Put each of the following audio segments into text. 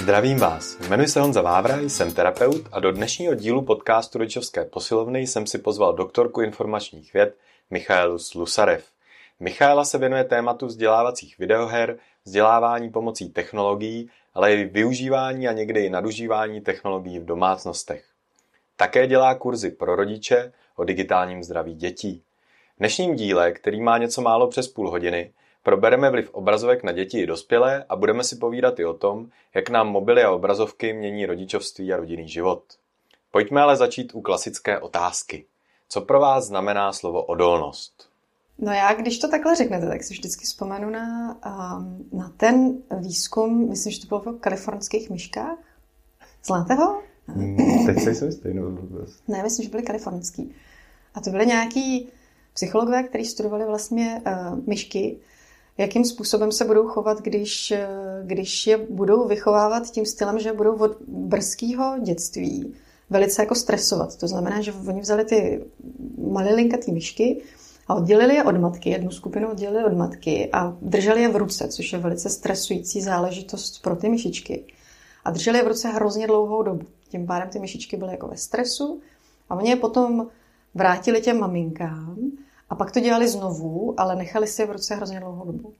Zdravím vás, jmenuji se Honza Vávra, jsem terapeut a do dnešního dílu podcastu Rodičovské posilovny jsem si pozval doktorku informačních věd Michaelu Slusarev. Michaela se věnuje tématu vzdělávacích videoher, vzdělávání pomocí technologií, ale i využívání a někdy i nadužívání technologií v domácnostech. Také dělá kurzy pro rodiče o digitálním zdraví dětí. V dnešním díle, který má něco málo přes půl hodiny, Probereme vliv obrazovek na děti i dospělé a budeme si povídat i o tom, jak nám mobily a obrazovky mění rodičovství a rodinný život. Pojďme ale začít u klasické otázky. Co pro vás znamená slovo odolnost? No já, když to takhle řeknete, tak si vždycky vzpomenu na, um, na ten výzkum, myslím, že to bylo v kalifornských myškách. Znáte ho? Hmm, teď se jistý. No. Ne, myslím, že byly kalifornský. A to byly nějaký psychologové, kteří studovali vlastně uh, myšky jakým způsobem se budou chovat, když, když je budou vychovávat tím stylem, že budou od brzkého dětství velice jako stresovat. To znamená, že oni vzali ty malilinkatý myšky a oddělili je od matky, jednu skupinu oddělili od matky a drželi je v ruce, což je velice stresující záležitost pro ty myšičky. A drželi je v ruce hrozně dlouhou dobu. Tím pádem ty myšičky byly jako ve stresu a oni je potom vrátili těm maminkám a pak to dělali znovu, ale nechali si je v ruce hrozně dlouhou dobu.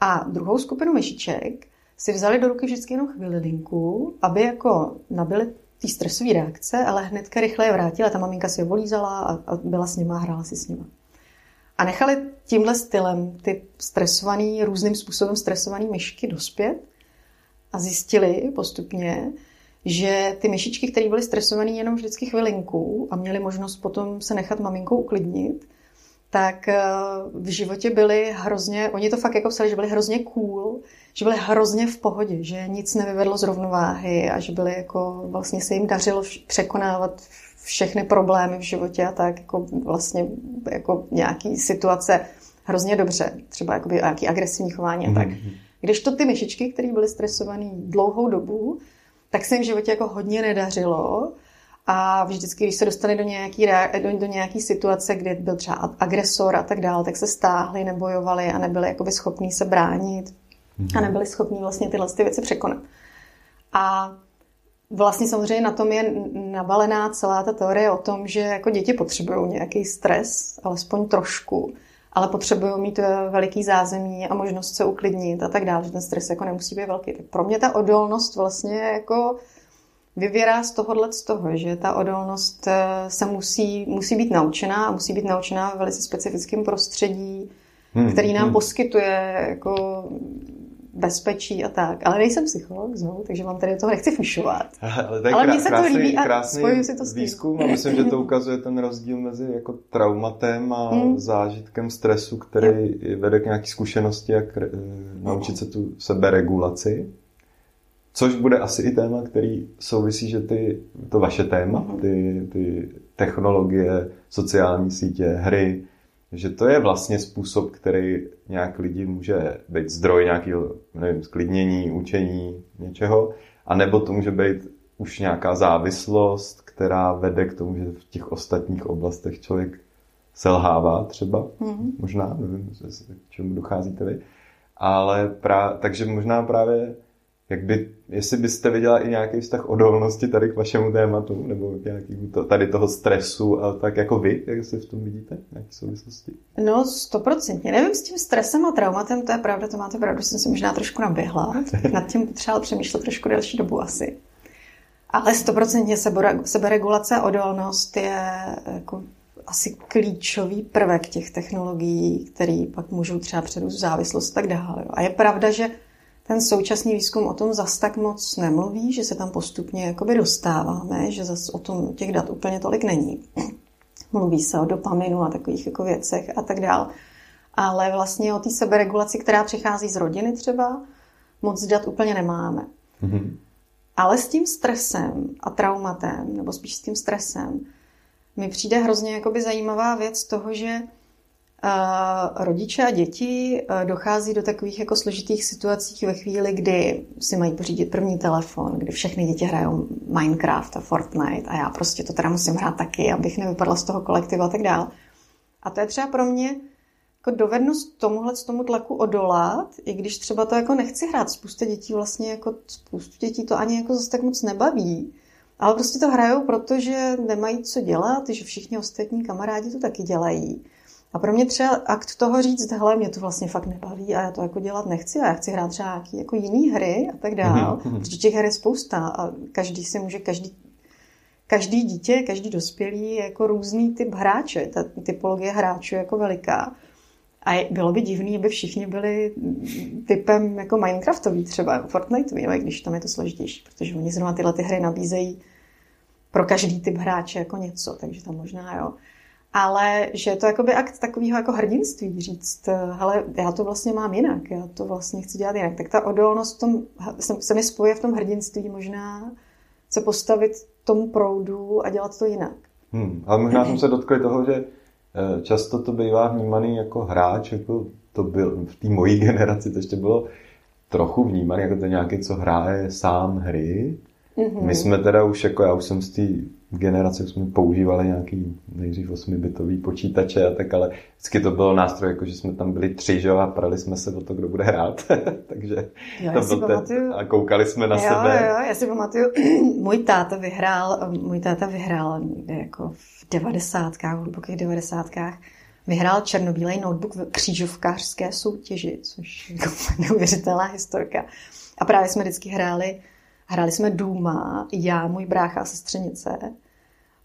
A druhou skupinu myšiček si vzali do ruky vždycky jenom chvilinku, aby jako nabili ty stresové reakce, ale hnedka rychle je vrátila. Ta maminka si je volízala a, a byla s nima a hrála si s nima. A nechali tímhle stylem ty stresovaný, různým způsobem stresovaný myšky dospět a zjistili postupně, že ty myšičky, které byly stresované jenom vždycky chvilinku a měly možnost potom se nechat maminkou uklidnit, tak eh, v životě byli hrozně, oni to fakt jako psali, že byli hrozně cool, že byli hrozně v pohodě, že nic nevyvedlo z rovnováhy a že byli jako, vlastně se jim dařilo překonávat všechny problémy v životě a tak jako vlastně jako nějaký situace hrozně dobře, třeba jakoby nějaký agresivní chování a tak. Mm-hmm. Když to ty myšičky, které byly stresované dlouhou dobu, tak se jim v životě jako hodně nedařilo a vždycky, když se dostali do nějaké do, do nějaký situace, kde byl třeba agresor a tak dále, tak se stáhli, nebojovali a nebyli jakoby schopní se bránit a mhm. nebyli schopní vlastně tyhle ty věci překonat. A vlastně samozřejmě na tom je nabalená celá ta teorie o tom, že jako děti potřebují nějaký stres, alespoň trošku, ale potřebují mít eh, veliký zázemí a možnost se uklidnit a tak dále, že ten stres jako nemusí být velký. Tak pro mě ta odolnost vlastně jako vyvěrá z tohohle z toho, že ta odolnost eh, se musí, musí být naučená a musí být naučená v velice specifickém prostředí, hmm, který nám hmm. poskytuje jako bezpečí a tak. Ale nejsem psycholog znovu, takže vám tady toho nechci fušovat. Ale, Ale mně se krásný, to líbí a spojuju si to s tím. výzkum a myslím, že to ukazuje ten rozdíl mezi jako traumatem a hmm. zážitkem stresu, který jo. vede k nějaké zkušenosti, jak eh, naučit se tu seberegulaci. Což bude asi i téma, který souvisí, že ty, to vaše téma, mhm. ty, ty technologie, sociální sítě, hry, že to je vlastně způsob, který nějak lidi může být zdroj nějakého, nevím, sklidnění, učení, něčeho, a nebo to může být už nějaká závislost, která vede k tomu, že v těch ostatních oblastech člověk selhává třeba, mm-hmm. možná, nevím, k čemu docházíte vy, ale pra, takže možná právě jak by, jestli byste viděla i nějaký vztah odolnosti tady k vašemu tématu, nebo k nějakému to, tady toho stresu, a tak jako vy, jak se v tom vidíte, nějaké souvislosti? No, stoprocentně. Nevím, s tím stresem a traumatem, to je pravda, to máte pravdu, jsem si možná trošku naběhla. Nad tím potřeboval přemýšlet trošku delší dobu asi. Ale stoprocentně seberegulace a odolnost je jako asi klíčový prvek těch technologií, který pak můžou třeba předůst závislost a tak dále. A je pravda, že ten současný výzkum o tom zas tak moc nemluví, že se tam postupně jakoby dostáváme, že zas o tom těch dat úplně tolik není. Mluví se o dopaminu a takových jako věcech a tak dál. Ale vlastně o té seberegulaci, která přichází z rodiny třeba, moc dat úplně nemáme. Mm-hmm. Ale s tím stresem a traumatem, nebo spíš s tím stresem, mi přijde hrozně jakoby zajímavá věc toho, že rodiče a děti dochází do takových jako složitých situací ve chvíli, kdy si mají pořídit první telefon, kdy všechny děti hrajou Minecraft a Fortnite a já prostě to teda musím hrát taky, abych nevypadla z toho kolektivu a tak dále. A to je třeba pro mě jako dovednost tomuhle tomu tlaku odolat, i když třeba to jako nechci hrát. Spousta dětí vlastně jako spoustu dětí to ani jako zase tak moc nebaví. Ale prostě to hrajou, protože nemají co dělat, že všichni ostatní kamarádi to taky dělají. A pro mě třeba akt toho říct, hele, mě to vlastně fakt nebaví a já to jako dělat nechci a já chci hrát třeba nějaký jako jiný hry a tak dál. Mm-hmm. Protože těch her je spousta a každý si může, každý, každý dítě, každý dospělý je jako různý typ hráče. Ta typologie hráčů je jako veliká. A bylo by divný, aby všichni byli typem jako Minecraftový třeba, Fortniteový, když tam je to složitější, protože oni zrovna tyhle ty hry nabízejí pro každý typ hráče jako něco, takže tam možná jo. Ale že je to jakoby akt takového jako hrdinství říct, hele, já to vlastně mám jinak, já to vlastně chci dělat jinak. Tak ta odolnost v tom, se mi spojuje v tom hrdinství možná se postavit tomu proudu a dělat to jinak. Hmm, ale možná jsme se dotkli toho, že eh, často to bývá vnímaný jako hráč, jako to byl v té mojí generaci, to ještě bylo trochu vnímaný, jako to nějaký, co hraje sám hry, Mm-hmm. My jsme teda už, jako já už jsem z té generace, jsme používali nějaký nejdřív 8-bitový počítače a tak, ale vždycky to bylo nástroj, jako že jsme tam byli tři, že a prali jsme se o to, kdo bude hrát. Takže jo, to byl pamatuju... a koukali jsme na jo, sebe. Jo, já si pamatuju, můj táta vyhrál, můj táta vyhrál jako v devadesátkách, v hlubokých devadesátkách, vyhrál černobílej notebook v křížovkářské soutěži, což je jako neuvěřitelná historka. A právě jsme vždycky hráli Hráli jsme Důma, já, můj brácha a sestřenice.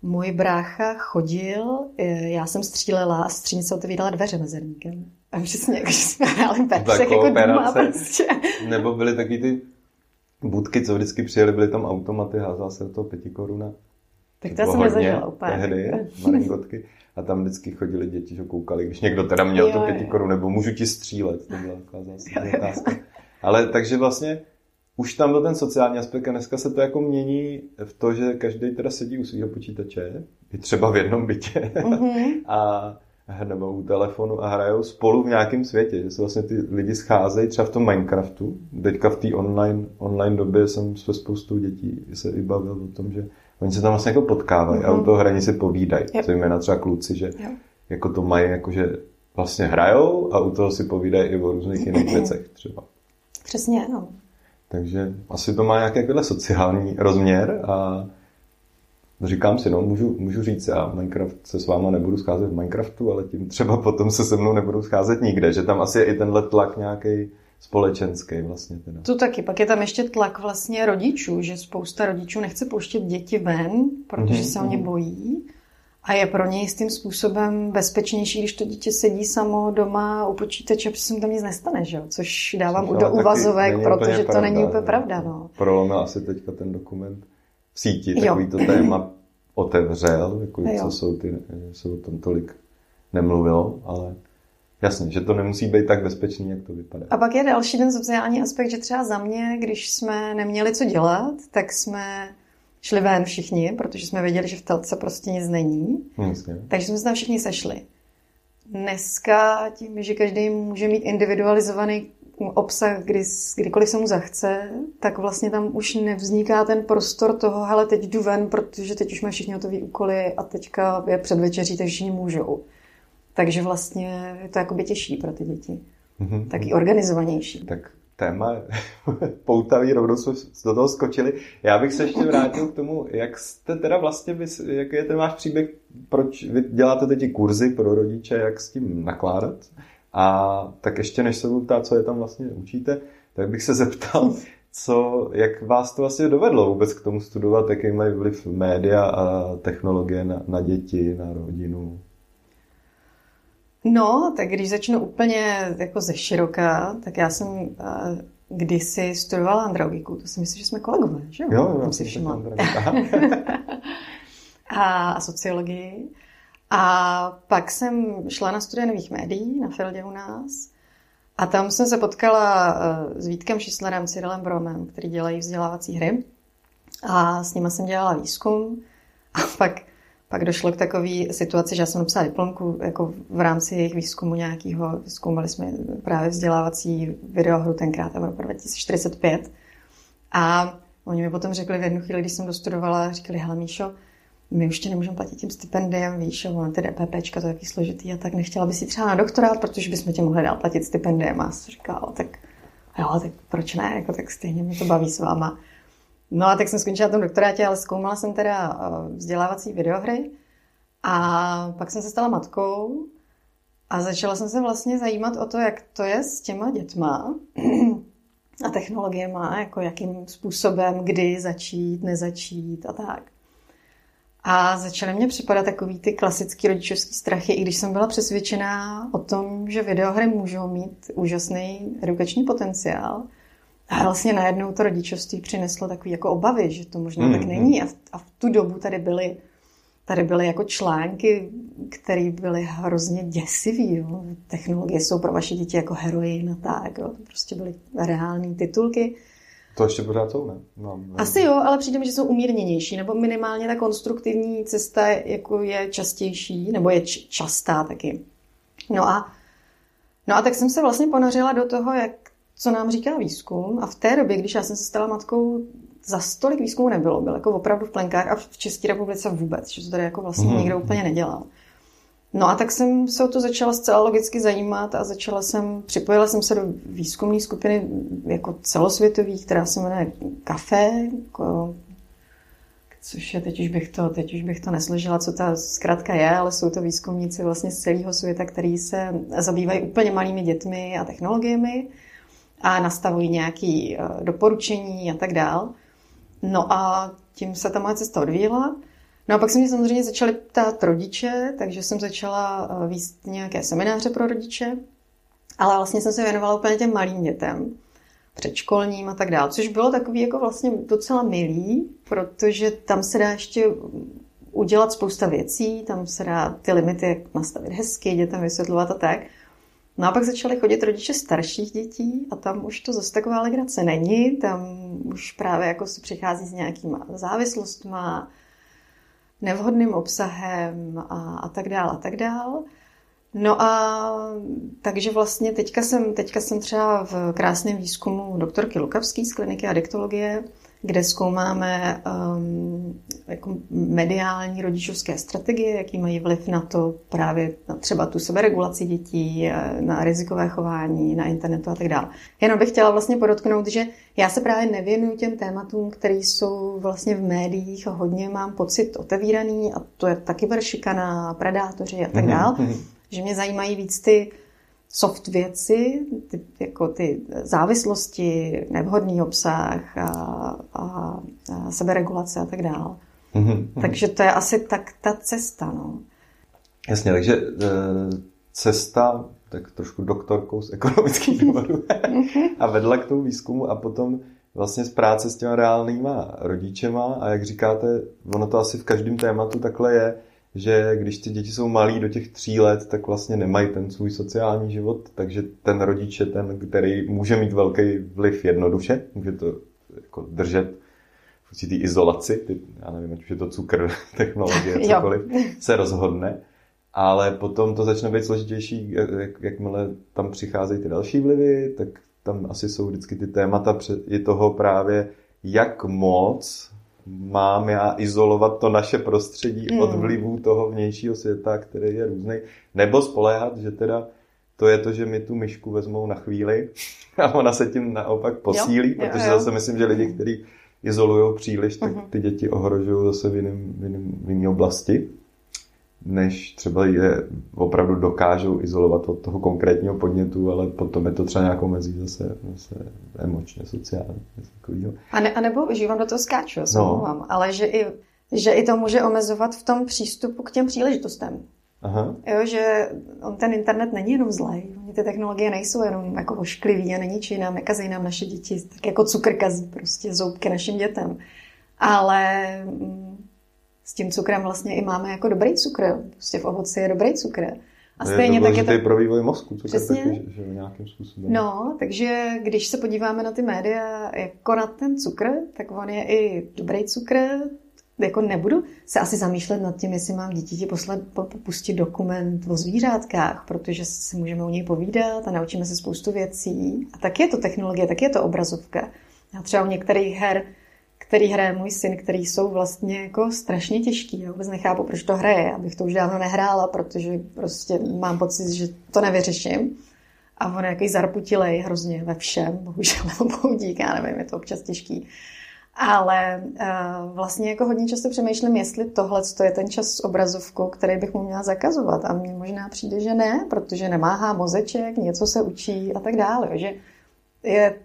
Můj brácha chodil, e, já jsem střílela a střenice otevírala dveře mezerníkem. A přesně, jako, že jsme hráli Petřek jako Důma prostě. Nebo byly taky ty budky, co vždycky přijeli, byly tam automaty, házala se do toho pěti koruna. Tak to jsem nezažila úplně. Tehdy, maringotky. A tam vždycky chodili děti, že koukali, když někdo teda měl jo, to pěti korun, nebo můžu ti střílet, to byla taková zásadní otázka. Ale takže vlastně už tam byl ten sociální aspekt a dneska se to jako mění v to, že každý teda sedí u svého počítače, i třeba v jednom bytě mm-hmm. a nebo u telefonu a hrajou spolu v nějakém světě, že se vlastně ty lidi scházejí třeba v tom Minecraftu. Teďka v té online, online době jsem se spoustou dětí se i bavil o tom, že oni se tam vlastně jako potkávají mm-hmm. a u mhm. toho hraní si povídají. Yep. Zejména třeba kluci, že yep. jako to mají, jako že vlastně hrajou a u toho si povídají i o různých jiných věcech třeba. Přesně, no. Takže asi to má nějaký takovýhle sociální rozměr a říkám si, no, můžu, můžu říct, já Minecraft se s váma nebudu scházet v Minecraftu, ale tím třeba potom se se mnou nebudu scházet nikde, že tam asi je i tenhle tlak nějaký společenský vlastně. Teda. To taky. Pak je tam ještě tlak vlastně rodičů, že spousta rodičů nechce pouštět děti ven, protože mm-hmm. se o ně mhm. bojí. A je pro něj s tím způsobem bezpečnější, když to dítě sedí samo doma u počítače, protože se mu tam nic nestane, že? což dávám Což do uvazovek, protože to není úplně pravda. No. Prolomil asi teďka ten dokument v síti, takový to téma otevřel, jako co jsou ty, se o tom tolik nemluvilo, ale jasně, že to nemusí být tak bezpečný, jak to vypadá. A pak je další ten sociální aspekt, že třeba za mě, když jsme neměli co dělat, tak jsme šli ven všichni, protože jsme věděli, že v telce prostě nic není. Jasně. Takže jsme se tam všichni sešli. Dneska tím, že každý může mít individualizovaný obsah, kdy, kdykoliv se mu zachce, tak vlastně tam už nevzniká ten prostor toho, hele, teď jdu ven, protože teď už mají všichni hotový úkoly a teďka je předvečeří, takže všichni můžou. Takže vlastně je to jakoby těžší pro ty děti. Mm-hmm. Taky organizovanější. Tak téma poutavý, rovnou jsme do toho skočili. Já bych se ještě vrátil k tomu, jak jste teda vlastně, jak je ten váš příběh, proč vy děláte teď kurzy pro rodiče, jak s tím nakládat? A tak ještě než se budu ptát, co je tam vlastně učíte, tak bych se zeptal, co, jak vás to vlastně dovedlo vůbec k tomu studovat, jaký mají vliv média a technologie na, na děti, na rodinu? No, tak když začnu úplně jako ze široka, tak já jsem uh, kdysi studovala andragogiku, to si myslím, že jsme kolegové, že jo? Jo, jo, si všimla. a, a sociologii. A pak jsem šla na studia nových médií na Fieldě u nás. A tam jsem se potkala uh, s Vítkem Šislerem, Cyrilem Bromem, který dělají vzdělávací hry. A s nimi jsem dělala výzkum. A pak pak došlo k takové situaci, že já jsem napsala diplomku jako v rámci jejich výzkumu nějakého, zkoumali jsme právě vzdělávací videohru tenkrát Evropa 2045. A oni mi potom řekli v jednu chvíli, když jsem dostudovala, říkali, hele Míšo, my už tě nemůžeme platit tím stipendiem, víš, ono ty DPPčka, to je takový složitý a tak nechtěla by si třeba na doktorát, protože bychom tě mohli dál platit stipendiem. A jsem říkala, tak jo, tak proč ne, jako, tak stejně mě to baví s váma. No a tak jsem skončila tom doktorátě, ale zkoumala jsem teda eh, vzdělávací videohry a pak jsem se stala matkou a začala jsem se vlastně zajímat o to, jak to je s těma dětma a technologiema, jako jakým způsobem, kdy začít, nezačít a tak. A začaly mě připadat takový ty klasický rodičovský strachy, i když jsem byla přesvědčená o tom, že videohry můžou mít úžasný edukační potenciál. A vlastně najednou to rodičovství přineslo takové jako obavy, že to možná mm, tak není. A v, a v tu dobu tady byly, tady byly jako články, které byly hrozně děsivý. Jo. Technologie jsou pro vaše děti jako heroin a tak. Jo. To prostě byly reální titulky. To ještě pořád jsou, ne? No, ne? Asi jo, ale přijde mi, že jsou umírněnější, nebo minimálně ta konstruktivní cesta jako je častější, nebo je častá taky. No a, no a tak jsem se vlastně ponořila do toho, jak, co nám říká výzkum. A v té době, když já jsem se stala matkou, za stolik výzkumu nebylo. Byl jako opravdu v plenkách a v České republice vůbec, že to tady jako vlastně mm. nikdo úplně nedělal. No a tak jsem se o to začala zcela logicky zajímat a začala jsem, připojila jsem se do výzkumné skupiny jako celosvětový, která se jmenuje Café, jako, což je, teď už, bych to, teď už bych to nesložila, co ta zkrátka je, ale jsou to výzkumníci vlastně z celého světa, který se zabývají úplně malými dětmi a technologiemi a nastavují nějaké eh, doporučení a tak dál. No a tím se ta moje cesta odvíjela. No a pak se mě samozřejmě začaly ptát rodiče, takže jsem začala eh, víc nějaké semináře pro rodiče, ale vlastně jsem se věnovala úplně těm malým dětem, předškolním a tak dále, což bylo takový jako vlastně docela milý, protože tam se dá ještě udělat spousta věcí, tam se dá ty limity nastavit hezky, dětem vysvětlovat a tak. No a pak začaly chodit rodiče starších dětí a tam už to zase taková legrace není, tam už právě jako se přichází s nějakýma závislostma, nevhodným obsahem a, a tak dál a tak dál. No a takže vlastně teďka jsem, teďka jsem třeba v krásném výzkumu doktorky Lukavský z kliniky adiktologie, kde zkoumáme um, jako mediální rodičovské strategie, jaký mají vliv na to právě na třeba tu seberegulaci dětí, na rizikové chování, na internetu a tak dále. Jenom bych chtěla vlastně podotknout, že já se právě nevěnuju těm tématům, které jsou vlastně v médiích a hodně mám pocit otevíraný a to je taky šikana, predátoři a tak mhm, dále, mm-hmm. že mě zajímají víc ty soft věci, ty, jako ty závislosti, nevhodný obsah a, a, a seberegulace a tak dále. Mm-hmm. Takže to je asi tak ta cesta. No. Jasně, takže e, cesta tak trošku doktorkou z ekonomických důvodů a vedla k tomu výzkumu a potom vlastně z práce s těma reálnýma rodičema a jak říkáte, ono to asi v každém tématu takhle je, že když ty děti jsou malí do těch tří let, tak vlastně nemají ten svůj sociální život, takže ten rodič je ten, který může mít velký vliv jednoduše, může to jako držet v určitý izolaci, ty, já nevím, ať už je to cukr, technologie, cokoliv, se rozhodne, ale potom to začne být složitější, jak, jakmile tam přicházejí ty další vlivy, tak tam asi jsou vždycky ty témata i toho právě, jak moc mám já izolovat to naše prostředí mm. od vlivů toho vnějšího světa, který je různý, nebo spoléhat, že teda to je to, že mi tu myšku vezmou na chvíli a ona se tím naopak posílí, jo, protože jo, jo. zase myslím, že lidi, kteří izolují příliš, tak mhm. ty děti ohrožují zase v jiném oblasti než třeba je opravdu dokážou izolovat od toho konkrétního podnětu, ale potom je to třeba nějakou mezí zase, zase emočně, sociálně. A, ne, a nebo, že vám do toho skáču, já se no. ale že i, že i to může omezovat v tom přístupu k těm příležitostem. Aha. Jo, že on ten internet není jenom zlej. Ty technologie nejsou jenom jako ošklivý a není či nám, nekazí nám naše děti, tak jako cukr kazí prostě zoubky našim dětem. Ale mm, s tím cukrem vlastně i máme jako dobrý cukr. Prostě v ovoci je dobrý cukr. A stejně je to tak je to... pro vývoj mozku, cukr Přesně. taky, že, že nějakým způsobem. No, takže když se podíváme na ty média jako na ten cukr, tak on je i dobrý cukr, jako nebudu se asi zamýšlet nad tím, jestli mám děti poslat, pustit dokument o zvířátkách, protože si můžeme o něj povídat a naučíme se spoustu věcí. A tak je to technologie, tak je to obrazovka. Já třeba u některých her který hraje můj syn, který jsou vlastně jako strašně těžký. Já vůbec nechápu, proč to hraje. Abych to už dávno nehrála, protože prostě mám pocit, že to nevyřeším. A on je jaký zarputilej hrozně ve všem, bohužel, nebo bohudík, já nevím, je to občas těžký. Ale uh, vlastně jako hodně často přemýšlím, jestli tohle je ten čas s obrazovkou, který bych mu měla zakazovat. A mně možná přijde, že ne, protože nemáhá mozeček, něco se učí a tak dále. Že je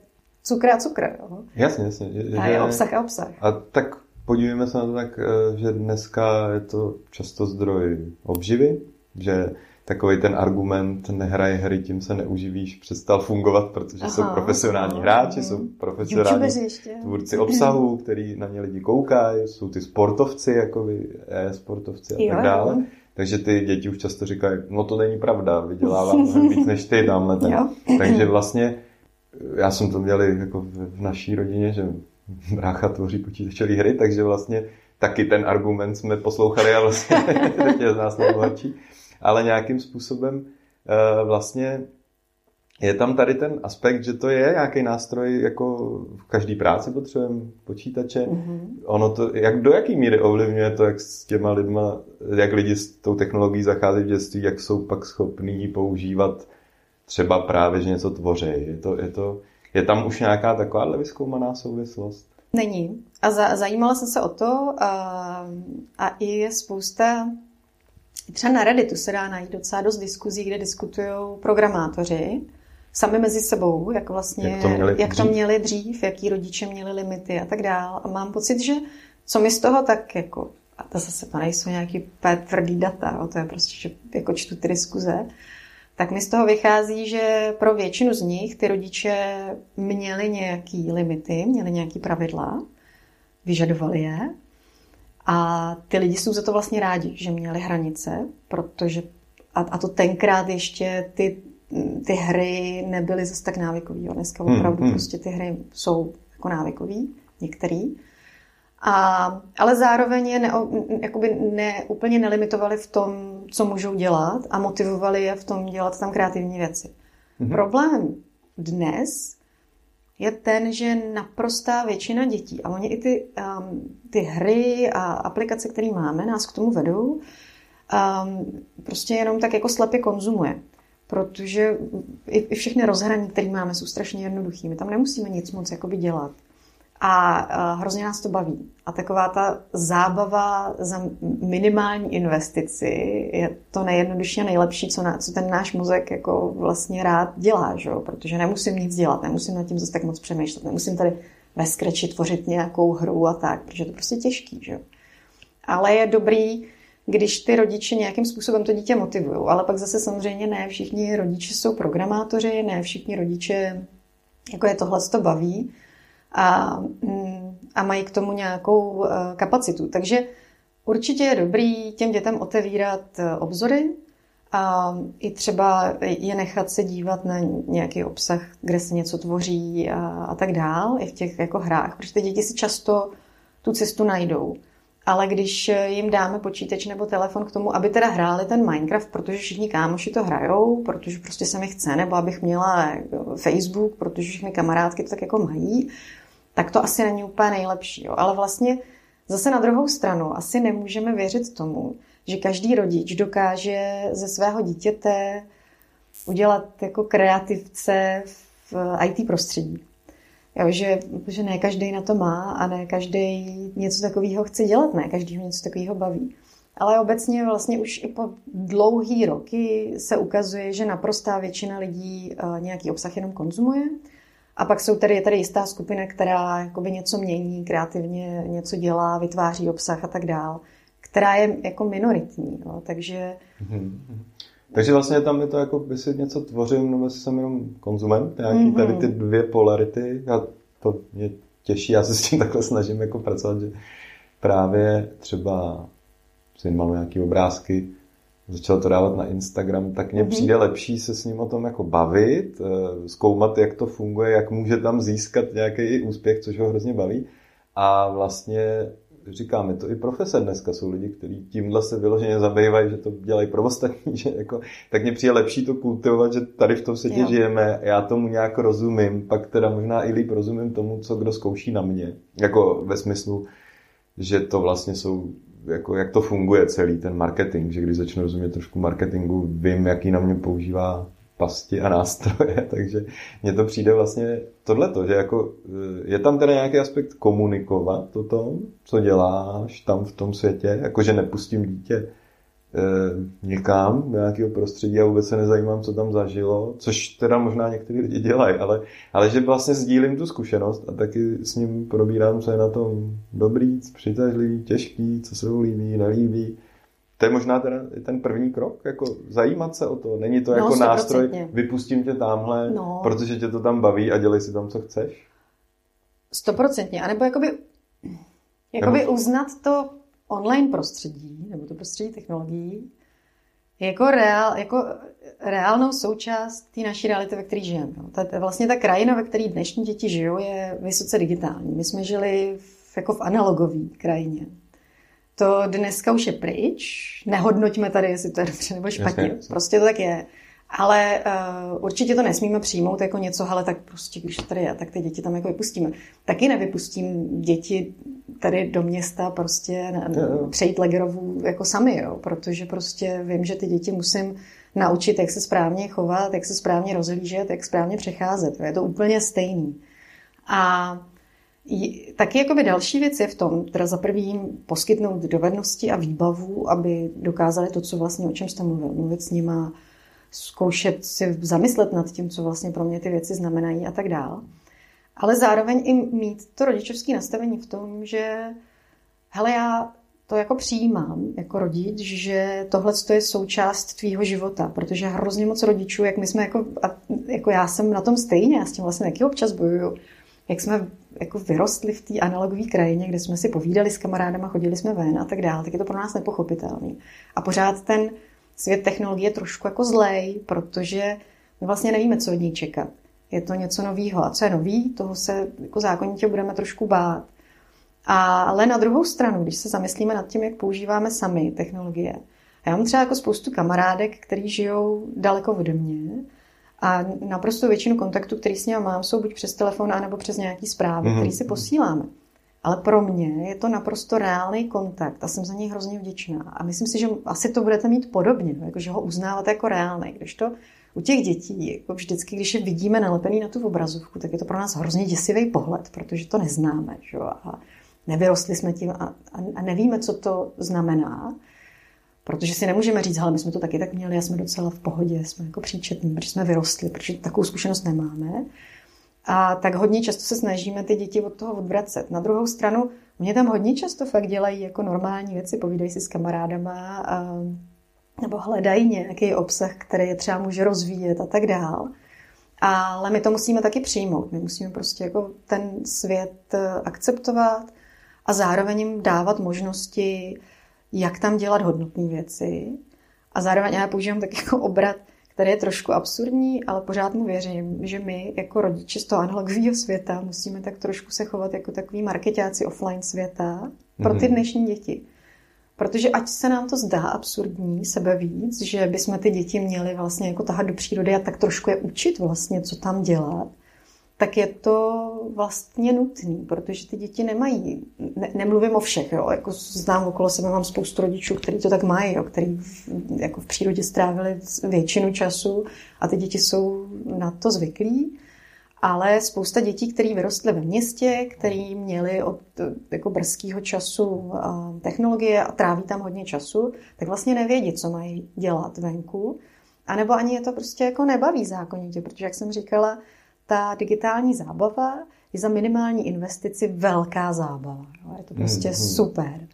cukr a cukr. Jo? Jasně, jasně. Je, a je obsah a obsah. A tak podívejme se na to tak, eh, že dneska je to často zdroj obživy, že takový ten argument nehraje hry, tím se neuživíš, přestal fungovat, protože Aha, jsou profesionální hráči, jsou profesionální tvůrci obsahu, který na ně lidi koukají, jsou ty sportovci, jako vy, e-sportovci a jo, tak dále. Jo. Takže ty děti už často říkají, no to není pravda, vydělávám mnohem víc než ty tamhle ten. Takže vlastně já jsem to měl jako v naší rodině, že brácha tvoří počítačové hry, takže vlastně taky ten argument jsme poslouchali a vlastně je z nás nejbohatší ale nějakým způsobem uh, vlastně je tam tady ten aspekt, že to je nějaký nástroj, jako v každé práci potřebujeme počítače. Mm-hmm. Ono to, jak do jaký míry ovlivňuje to, jak s těma lidma, jak lidi s tou technologií zacházejí v dětství, jak jsou pak schopní používat třeba právě, že něco tvoří. Je, to, je, to, je tam už nějaká takováhle vyskoumaná souvislost? Není. A za, zajímala jsem se o to a, a i je spousta Třeba na Redditu se dá najít docela dost diskuzí, kde diskutují programátoři sami mezi sebou, jak vlastně, jak to měli, jak to měli dřív, jaký rodiče měli limity a tak dál. A mám pocit, že co mi z toho tak jako, a to zase to nejsou nějaký tvrdý data, to je prostě, že jako čtu ty diskuze, tak mi z toho vychází, že pro většinu z nich ty rodiče měli nějaký limity, měli nějaký pravidla, vyžadovali je a ty lidi jsou za to vlastně rádi, že měli hranice, protože a, a to tenkrát ještě ty, ty hry nebyly zase tak návykový. Jo. Dneska hmm, opravdu hmm, prostě ty hry jsou jako návykový, některý. A, ale zároveň je ne, jakoby ne, úplně nelimitovali v tom, co můžou dělat a motivovali je v tom dělat tam kreativní věci. Hmm. Problém dnes je ten, že naprostá většina dětí, a oni i ty, um, ty hry a aplikace, které máme, nás k tomu vedou, um, prostě jenom tak jako slepě konzumuje. Protože i, i všechny rozhraní, které máme, jsou strašně jednoduché. My tam nemusíme nic moc jakoby dělat. A hrozně nás to baví. A taková ta zábava za minimální investici je to nejjednodušší a nejlepší, co, na, co ten náš mozek jako vlastně rád dělá, že? protože nemusím nic dělat, nemusím nad tím zase tak moc přemýšlet, nemusím tady ve Scratchi tvořit nějakou hru a tak, protože to je prostě těžký. Že? Ale je dobrý, když ty rodiče nějakým způsobem to dítě motivují. Ale pak zase samozřejmě ne všichni rodiče jsou programátoři, ne všichni rodiče jako je tohle to baví a, mm, a mají k tomu nějakou eh, kapacitu. Takže určitě je dobrý těm dětem otevírat eh, obzory a i třeba je nechat se dívat na nějaký obsah, kde se něco tvoří a, a tak dál, i v těch jako hrách, protože ty děti si často tu cestu najdou. Ale když jim dáme počítač nebo telefon k tomu, aby teda hráli ten Minecraft, protože všichni kámoši to hrajou, protože prostě se mi chce, nebo abych měla Facebook, protože všechny kamarádky to tak jako mají, tak to asi není úplně nejlepší. Jo. Ale vlastně zase na druhou stranu asi nemůžeme věřit tomu, že každý rodič dokáže ze svého dítěte udělat jako kreativce v IT prostředí. Jo, že, že ne každý na to má a ne každý něco takového chce dělat, ne každý ho něco takového baví. Ale obecně vlastně už i po dlouhý roky se ukazuje, že naprostá většina lidí eh, nějaký obsah jenom konzumuje a pak jsou tady, je tady jistá skupina, která jakoby něco mění, kreativně něco dělá, vytváří obsah a tak dál, která je jako minoritní. Jo. Takže... Mm-hmm. Takže vlastně tam je to jako, jestli něco tvořím, nebo jestli jsem jenom konzument, nějaký mm-hmm. tady ty dvě polarity a to mě těší, já se s tím takhle snažím jako pracovat, že právě třeba si malu nějaký obrázky, začal to dávat na Instagram, tak mně mm-hmm. přijde lepší se s ním o tom jako bavit, eh, zkoumat, jak to funguje, jak může tam získat nějaký úspěch, což ho hrozně baví. A vlastně říkám, je to i profese dneska, jsou lidi, kteří tímhle se vyloženě zabývají, že to dělají pro ostatní, že jako, tak mě přijde lepší to kultivovat, že tady v tom světě jo. žijeme, já tomu nějak rozumím, pak teda možná i líp rozumím tomu, co kdo zkouší na mě, jako ve smyslu, že to vlastně jsou jako jak to funguje celý ten marketing, že když začnu rozumět trošku marketingu, vím, jaký na mě používá pasti a nástroje, takže mně to přijde vlastně tohleto, že jako je tam teda nějaký aspekt komunikovat o tom, co děláš tam v tom světě, jakože nepustím dítě někam do nějakého prostředí a vůbec se nezajímám, co tam zažilo, což teda možná někteří lidi dělají, ale, ale že vlastně sdílím tu zkušenost a taky s ním probírám, co je na tom dobrý, přitažlivý, těžký, co se mu líbí, nelíbí to je možná ten, ten první krok, jako zajímat se o to. Není to no, jako nástroj, vypustím tě tamhle, no. protože tě to tam baví a dělej si tam, co chceš? Stoprocentně. A nebo jakoby, jakoby nebo... uznat to online prostředí, nebo to prostředí technologií, jako, reál, jako reálnou součást té naší reality, ve které žijeme. Ta, vlastně ta krajina, ve které dnešní děti žijou, je vysoce digitální. My jsme žili v, jako v analogové krajině. To dneska už je pryč. Nehodnoťme tady, jestli to je dobře nebo špatně. Jasně, Prostě to tak je. Ale uh, určitě to nesmíme přijmout jako něco, ale tak prostě, když tady je, tak ty děti tam jako vypustíme. Taky nevypustím děti tady do města prostě na, na, přejít Legerovu jako sami, jo, protože prostě vím, že ty děti musím naučit, jak se správně chovat, jak se správně rozhlížet, jak správně přecházet. Je to úplně stejný. A Taky jakoby další věc je v tom, teda za prvý poskytnout dovednosti a výbavu, aby dokázali to, co vlastně, o čem jste mluvil, mluvit s nima, zkoušet si zamyslet nad tím, co vlastně pro mě ty věci znamenají a tak dál. Ale zároveň i mít to rodičovské nastavení v tom, že hele, já to jako přijímám jako rodič, že tohle je součást tvýho života, protože hrozně moc rodičů, jak my jsme jako, a, jako já jsem na tom stejně, já s tím vlastně taky občas bojuju, jak jsme jako vyrostli v té analogové krajině, kde jsme si povídali s kamarádama, chodili jsme ven a tak dále, tak je to pro nás nepochopitelný. A pořád ten svět technologie je trošku jako zlej, protože my vlastně nevíme, co od ní čekat. Je to něco nového. A co je nový, toho se jako zákonitě budeme trošku bát. Ale na druhou stranu, když se zamyslíme nad tím, jak používáme sami technologie, já mám třeba jako spoustu kamarádek, kteří žijou daleko ode mě a naprosto většinu kontaktů, který s ním mám, jsou buď přes telefon, anebo přes nějaký zprávy, mm-hmm. který si posíláme. Ale pro mě je to naprosto reálný kontakt a jsem za něj hrozně vděčná. A myslím si, že asi to budete mít podobně, no, jako, že ho uznáváte jako reálný. Když to u těch dětí, jako vždycky, když je vidíme nalepený na tu obrazovku, tak je to pro nás hrozně děsivý pohled, protože to neznáme. Že? A nevyrostli jsme tím a, a nevíme, co to znamená. Protože si nemůžeme říct, ale my jsme to taky tak měli a jsme docela v pohodě, jsme jako příčetní, protože jsme vyrostli, protože takovou zkušenost nemáme. A tak hodně často se snažíme ty děti od toho odvracet. Na druhou stranu, mě tam hodně často fakt dělají jako normální věci, povídají si s kamarádama a, nebo hledají nějaký obsah, který je třeba může rozvíjet a tak dál. Ale my to musíme taky přijmout. My musíme prostě jako ten svět eh, akceptovat a zároveň jim dávat možnosti jak tam dělat hodnotné věci. A zároveň já používám tak jako obrat, který je trošku absurdní, ale pořád mu věřím, že my jako rodiče z toho analogového světa musíme tak trošku se chovat jako takový marketáci offline světa pro ty mhm. dnešní děti. Protože ať se nám to zdá absurdní sebe víc, že bychom ty děti měli vlastně jako tahat do přírody a tak trošku je učit vlastně, co tam dělat, tak je to vlastně nutný, protože ty děti nemají, ne, nemluvím o všech, jo, jako znám okolo sebe, mám spoustu rodičů, kteří to tak mají, jo, který v, jako v přírodě strávili většinu času a ty děti jsou na to zvyklí, ale spousta dětí, které vyrostly ve městě, který měli od jako brzkého času technologie a tráví tam hodně času, tak vlastně nevědí, co mají dělat venku, anebo ani je to prostě jako nebaví zákonitě, protože jak jsem říkala, ta digitální zábava je za minimální investici velká zábava. Jo? Je to prostě mm, super.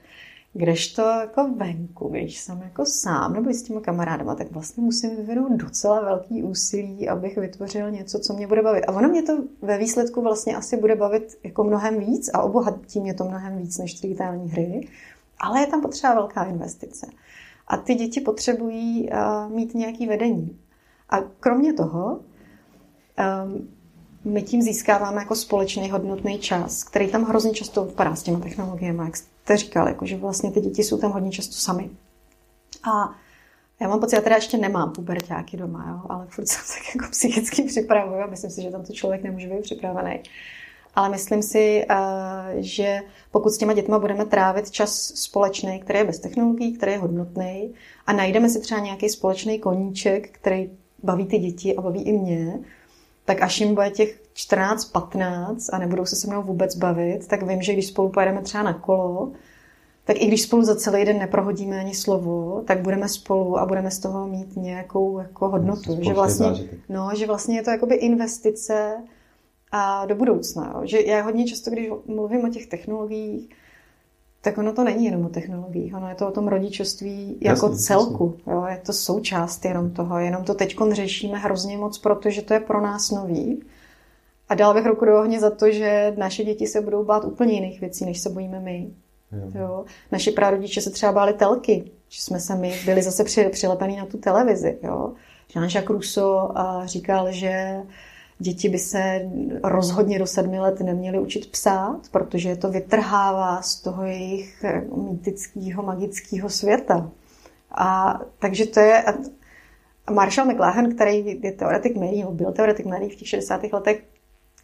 Kdežto jako venku, když jsem jako sám nebo s těma kamarádama, tak vlastně musím vyvinout docela velký úsilí, abych vytvořil něco, co mě bude bavit. A ono mě to ve výsledku vlastně asi bude bavit jako mnohem víc a obohatí mě to mnohem víc než digitální hry, ale je tam potřeba velká investice. A ty děti potřebují uh, mít nějaký vedení. A kromě toho, um, my tím získáváme jako společný hodnotný čas, který tam hrozně často vypadá s těma technologiemi, jak jste říkal, jako že vlastně ty děti jsou tam hodně často sami. A já mám pocit, já teda ještě nemám pubertáky doma, jo, ale furt se tak jako psychicky připravuju a myslím si, že tam to člověk nemůže být připravený. Ale myslím si, eh, že pokud s těma dětma budeme trávit čas společný, který je bez technologií, který je hodnotný, a najdeme si třeba nějaký společný koníček, který baví ty děti a baví i mě, tak až jim bude těch 14-15 a nebudou se se mnou vůbec bavit, tak vím, že když spolu pojedeme třeba na kolo, tak i když spolu za celý den neprohodíme ani slovo, tak budeme spolu a budeme z toho mít nějakou jako hodnotu. Že vlastně, no, že vlastně je to jakoby investice a do budoucna. Jo. Že já hodně často, když mluvím o těch technologiích, tak ono to není jenom o technologiích, ono je to o tom rodičovství jako jasný, celku. Jasný. Jo, je to součást jenom toho, jenom to teď řešíme hrozně moc, protože to je pro nás nový. A dal bych ruku do ohně za to, že naše děti se budou bát úplně jiných věcí, než se bojíme my. Jo. Jo. Naši prarodiče se třeba báli telky, že jsme se my byli zase při, přilepení na tu televizi. Jo. Jean-Jacques Rousseau říkal, že Děti by se rozhodně do sedmi let neměly učit psát, protože je to vytrhává z toho jejich eh, mýtického, magického světa. A takže to je... Marshall McLuhan, který je teoretik médií, byl teoretik médií v těch 60. letech,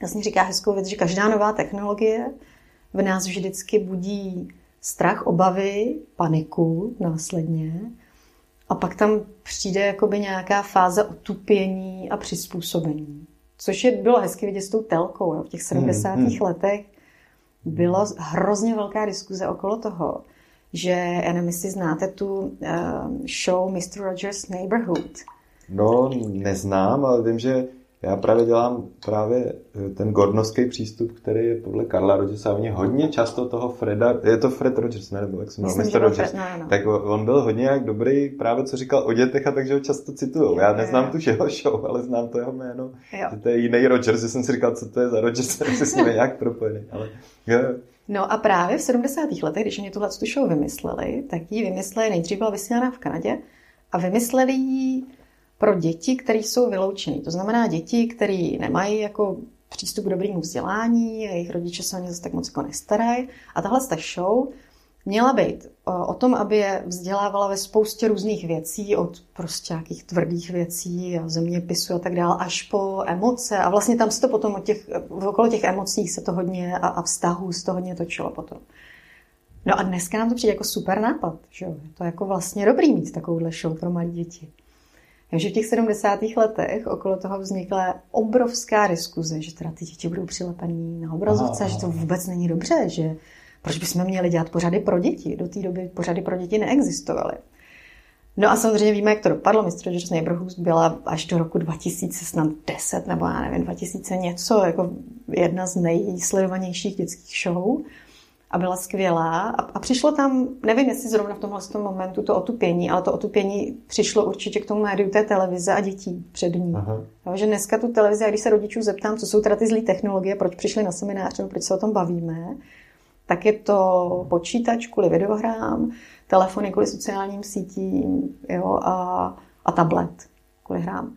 vlastně říká hezkou věc, že každá nová technologie v nás vždycky budí strach, obavy, paniku následně. A pak tam přijde jakoby nějaká fáze otupění a přizpůsobení. Což je, bylo hezky vidět s tou telkou. Jo. V těch 70. Hmm, hmm. letech byla hrozně velká diskuze okolo toho, že, já nevím, jestli znáte tu uh, show Mr. Rogers' Neighborhood. No, neznám, ale vím, že já právě dělám právě eh, ten gornovský přístup, který je podle Karla Rogersa. Oni hodně často toho Freda, je to Fred Rogers, ne? Nebo jak se jmenuje, Mr. Rogers. Fred, no, no. Tak on byl hodně jak dobrý právě, co říkal o dětech a takže ho často cituju. Já neznám tu jeho show, ale znám to jeho jméno. Jo. Že to je jiný Rogers, že jsem si říkal, co to je za Rogers, jsem si s ním nějak propojený. Ale, jo. No a právě v 70. letech, když oni tuhle tu show vymysleli, tak ji vymysleli, nejdřív byla vysílána v Kanadě, a vymysleli ji pro děti, které jsou vyloučené. To znamená děti, které nemají jako přístup k dobrému vzdělání, jejich rodiče se o ně zase tak moc jako nestarají. A tahle ta show měla být o tom, aby je vzdělávala ve spoustě různých věcí, od prostě nějakých tvrdých věcí a zeměpisu a tak dále, až po emoce. A vlastně tam se to potom od těch, okolo těch emocí se to hodně a, a vztahů se to hodně točilo potom. No a dneska nám to přijde jako super nápad, že jo? Je to jako vlastně dobrý mít takovouhle show pro malé děti. Takže v těch 70. letech okolo toho vznikla obrovská diskuze, že teda ty děti budou přilepený na obrazovce, aha, že to vůbec není dobře, že proč bychom měli dělat pořady pro děti? Do té doby pořady pro děti neexistovaly. No a samozřejmě víme, jak to dopadlo. Mr. Rogers Neighborhood byla až do roku 2010 nebo já nevím, 2000 něco, jako jedna z nejsledovanějších dětských show a byla skvělá. A, a přišlo tam, nevím, jestli zrovna v tomhle tom momentu to otupění, ale to otupění přišlo určitě k tomu médiu té televize a dětí před ní. Jo, že dneska tu televizi, a když se rodičů zeptám, co jsou teda ty zlé technologie, proč přišli na seminář, nebo proč se o tom bavíme, tak je to počítač kvůli videohrám, telefony kvůli sociálním sítím jo, a, a tablet kvůli hrám.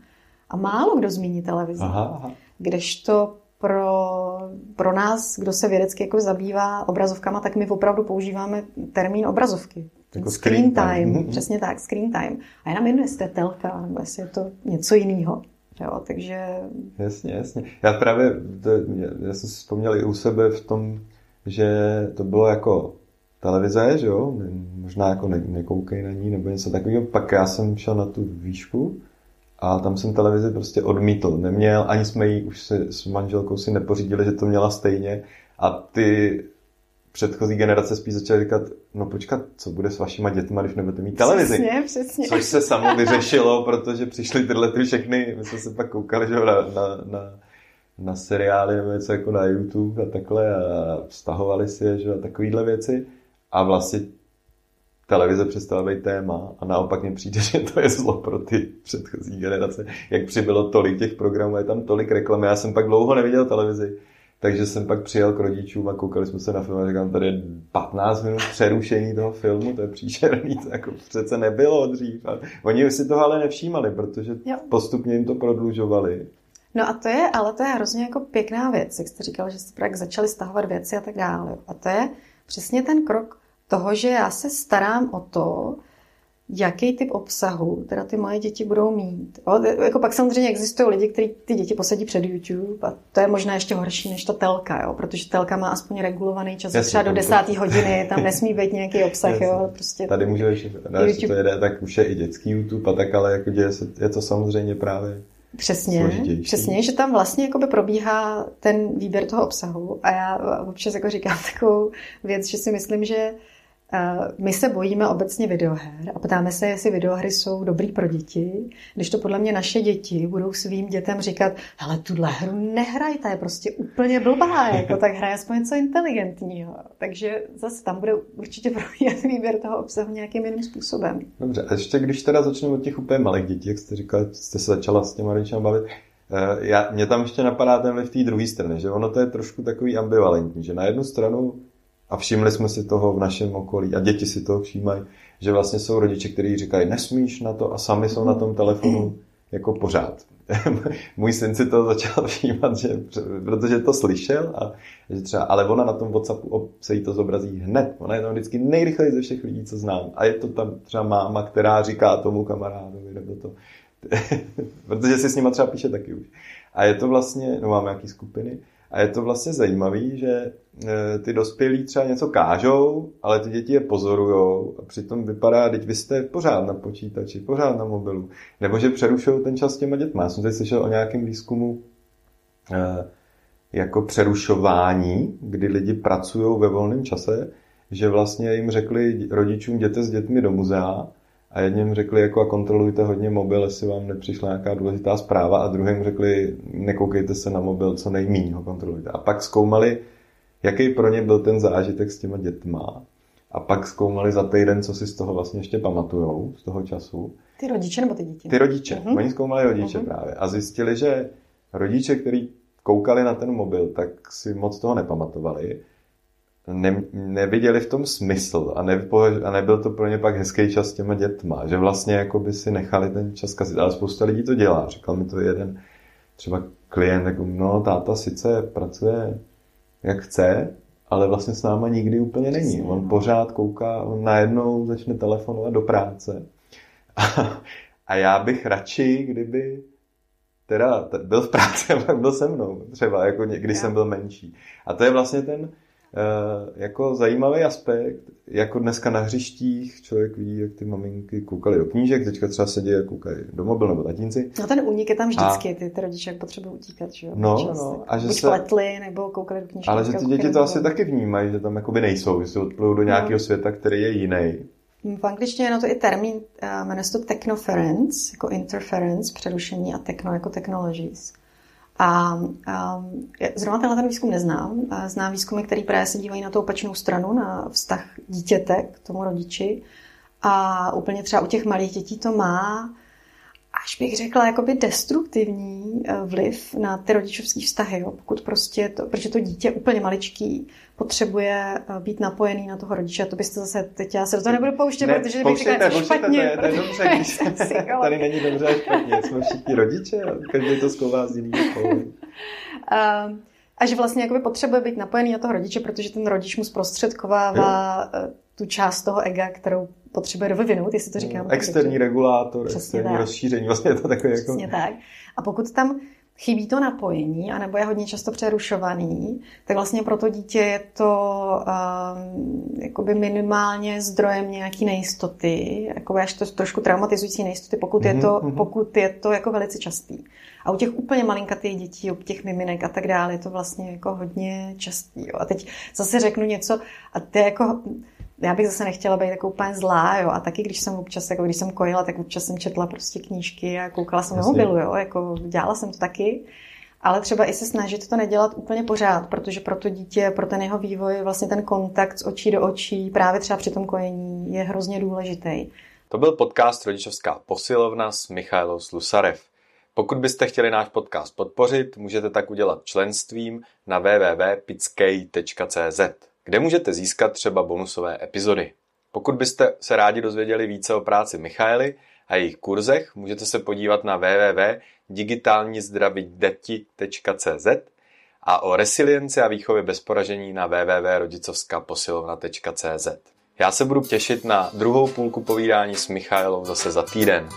A málo kdo zmíní televizi. Aha, aha. Kdežto pro, pro nás, kdo se vědecky jako zabývá obrazovkama, tak my opravdu používáme termín obrazovky. Jako screen, time. time. Mhm. Přesně tak, screen time. A já nám jedno, jestli to je telka, nebo jestli je to něco jiného. Jo, takže... Jasně, jasně. Já právě, to, já jsem si vzpomněl i u sebe v tom, že to bylo jako televize, že jo, možná jako ne, nekoukej na ní nebo něco takového. Pak já jsem šel na tu výšku a tam jsem televizi prostě odmítl. Neměl, ani jsme ji už se, s manželkou si nepořídili, že to měla stejně. A ty předchozí generace spíš začaly říkat, no počkat, co bude s vašima dětma, když nebudete mít televizi. Přesně, přesně. Což se samo vyřešilo, protože přišly tyhle ty všechny, my jsme se pak koukali že na, na, na, na seriály nebo něco jako na YouTube a takhle a vztahovali si je, že a takovýhle věci. A vlastně televize přestala být téma a naopak mi přijde, že to je zlo pro ty předchozí generace. Jak přibylo tolik těch programů, je tam tolik reklamy. Já jsem pak dlouho neviděl televizi, takže jsem pak přijel k rodičům a koukali jsme se na film a říkám, tady je 15 minut přerušení toho filmu, to je příšerný, to jako přece nebylo dřív. A oni si toho ale nevšímali, protože jo. postupně jim to prodlužovali. No a to je, ale to je hrozně jako pěkná věc, jak jste říkal, že jste jak začali stahovat věci a tak dále. A to je přesně ten krok toho, že já se starám o to, jaký typ obsahu teda ty moje děti budou mít. O, jako pak samozřejmě existují lidi, kteří ty děti posadí před YouTube a to je možná ještě horší než ta telka, jo? protože telka má aspoň regulovaný čas, Jasně, třeba do desáté hodiny, tam nesmí být nějaký obsah. Jo? Prostě Tady můžeš, YouTube... to jede, tak už je i dětský YouTube a tak, ale jako děje se, je to samozřejmě právě Přesně, složitější. přesně, že tam vlastně jakoby probíhá ten výběr toho obsahu a já občas jako říkám takovou věc, že si myslím, že my se bojíme obecně videoher a ptáme se, jestli videohry jsou dobrý pro děti, když to podle mě naše děti budou svým dětem říkat, hele, tuhle hru nehraj, ta je prostě úplně blbá, jako, tak hraje aspoň něco inteligentního. Takže zase tam bude určitě probíhat výběr toho obsahu nějakým jiným způsobem. Dobře, a ještě když teda začneme od těch úplně malých dětí, jak jste říkala, jste se začala s těma rodičem bavit, eh, já, mě tam ještě napadá ten v té druhé straně, že ono to je trošku takový ambivalentní, že na jednu stranu a všimli jsme si toho v našem okolí a děti si toho všímají, že vlastně jsou rodiče, kteří říkají, nesmíš na to a sami jsou na tom telefonu jako pořád. Můj syn si to začal všímat, že, protože to slyšel a že třeba, ale ona na tom Whatsappu se jí to zobrazí hned. Ona je tam vždycky nejrychleji ze všech lidí, co znám. A je to tam třeba máma, která říká tomu kamarádovi, nebo to, protože si s nima třeba píše taky už. A je to vlastně, no máme jaký skupiny, a je to vlastně zajímavé, že ty dospělí třeba něco kážou, ale ty děti je pozorujou a přitom vypadá, teď vy jste pořád na počítači, pořád na mobilu. Nebo že přerušují ten čas s těma dětma. Já jsem teď slyšel o nějakém výzkumu e, jako přerušování, kdy lidi pracují ve volném čase, že vlastně jim řekli rodičům, jděte s dětmi do muzea a jedním řekli, jako a kontrolujte hodně mobil, jestli vám nepřišla nějaká důležitá zpráva a druhým řekli, nekoukejte se na mobil, co nejméně ho kontrolujte. A pak zkoumali, jaký pro ně byl ten zážitek s těma dětma. A pak zkoumali za týden, co si z toho vlastně ještě pamatujou, z toho času. Ty rodiče nebo ty děti? Ty rodiče. Uh-huh. Oni zkoumali rodiče uh-huh. právě. A zjistili, že rodiče, kteří koukali na ten mobil, tak si moc toho nepamatovali ne, neviděli v tom smysl a, ne, a nebyl to pro ně pak hezký čas s těma dětma, že vlastně jako by si nechali ten čas kazit. Ale spousta lidí to dělá. Říkal mi to jeden třeba klient, jako no táta sice pracuje jak chce, ale vlastně s náma nikdy úplně není. On no. pořád kouká, on najednou začne telefonovat do práce. A, a já bych radši, kdyby teda byl v práci a pak byl se mnou, třeba, jako když jsem byl menší. A to je vlastně ten, jako zajímavý aspekt, jako dneska na hřištích člověk ví, jak ty maminky koukaly do knížek, teďka třeba sedí a koukají do mobil nebo tatínci. No ten únik je tam vždycky, a... ty, ty rodiče potřebují utíkat, že jo? No, no. A že Buď se... pletli, nebo koukali do knížky. Ale že ty děti to asi taky vnímají, že tam jakoby nejsou, že se odplujou do no. nějakého no. světa, který je jiný. V angličtině je na to i termín, uh, jmenuje se to technoference, jako interference, přerušení a techno jako technologies. A, a zrovna tenhle ten výzkum neznám. Znám výzkumy, které právě se dívají na tu opačnou stranu, na vztah dítěte k tomu rodiči. A úplně třeba u těch malých dětí to má až bych řekla, jakoby destruktivní eh, vliv na ty rodičovské vztahy. Jo? Pokud prostě to, protože to dítě úplně maličký potřebuje eh, být napojený na toho rodiče. To byste zase, teď já se do toho nebudu pouštět, ne, protože bych řekla, že špatně. To je, to je dobře, když tady není dobře špatně. Jsme všichni rodiče a každý to zkoumá z jiného uh, a že vlastně jakoby potřebuje být napojený na toho rodiče, protože ten rodič mu zprostředkovává jo. Tu část toho ega, kterou potřebuje vyvinout, jestli to říkám. Externí regulátor, Přesně externí tak. rozšíření, vlastně je to takové jako... Přesně tak. A pokud tam chybí to napojení, anebo je hodně často přerušovaný, tak vlastně pro to dítě je to um, jakoby minimálně zdrojem nějaký nejistoty, jakoby až to trošku traumatizující nejistoty, pokud mm-hmm, je to, mm-hmm. pokud je to jako velice častý. A u těch úplně malinkatých dětí, u těch miminek a tak dále, je to vlastně jako hodně častý. Jo. A teď zase řeknu něco, a to je jako já bych zase nechtěla být jako úplně zlá, jo, a taky když jsem občas, jako když jsem kojila, tak občas jsem četla prostě knížky a koukala jsem Jasně. na mobilu, jo, jako dělala jsem to taky, ale třeba i se snažit to nedělat úplně pořád, protože pro to dítě, pro ten jeho vývoj, vlastně ten kontakt z očí do očí, právě třeba při tom kojení, je hrozně důležitý. To byl podcast Rodičovská posilovna s Michailou Slusarev. Pokud byste chtěli náš podcast podpořit, můžete tak udělat členstvím na www.pickej.cz kde můžete získat třeba bonusové epizody. Pokud byste se rádi dozvěděli více o práci Michaely a jejich kurzech můžete se podívat na www.digitálnizdravideti.cz a o resilienci a výchově bez poražení na www.rodicovskaposilovna.cz. Já se budu těšit na druhou půlku povídání s Michailou zase za týden.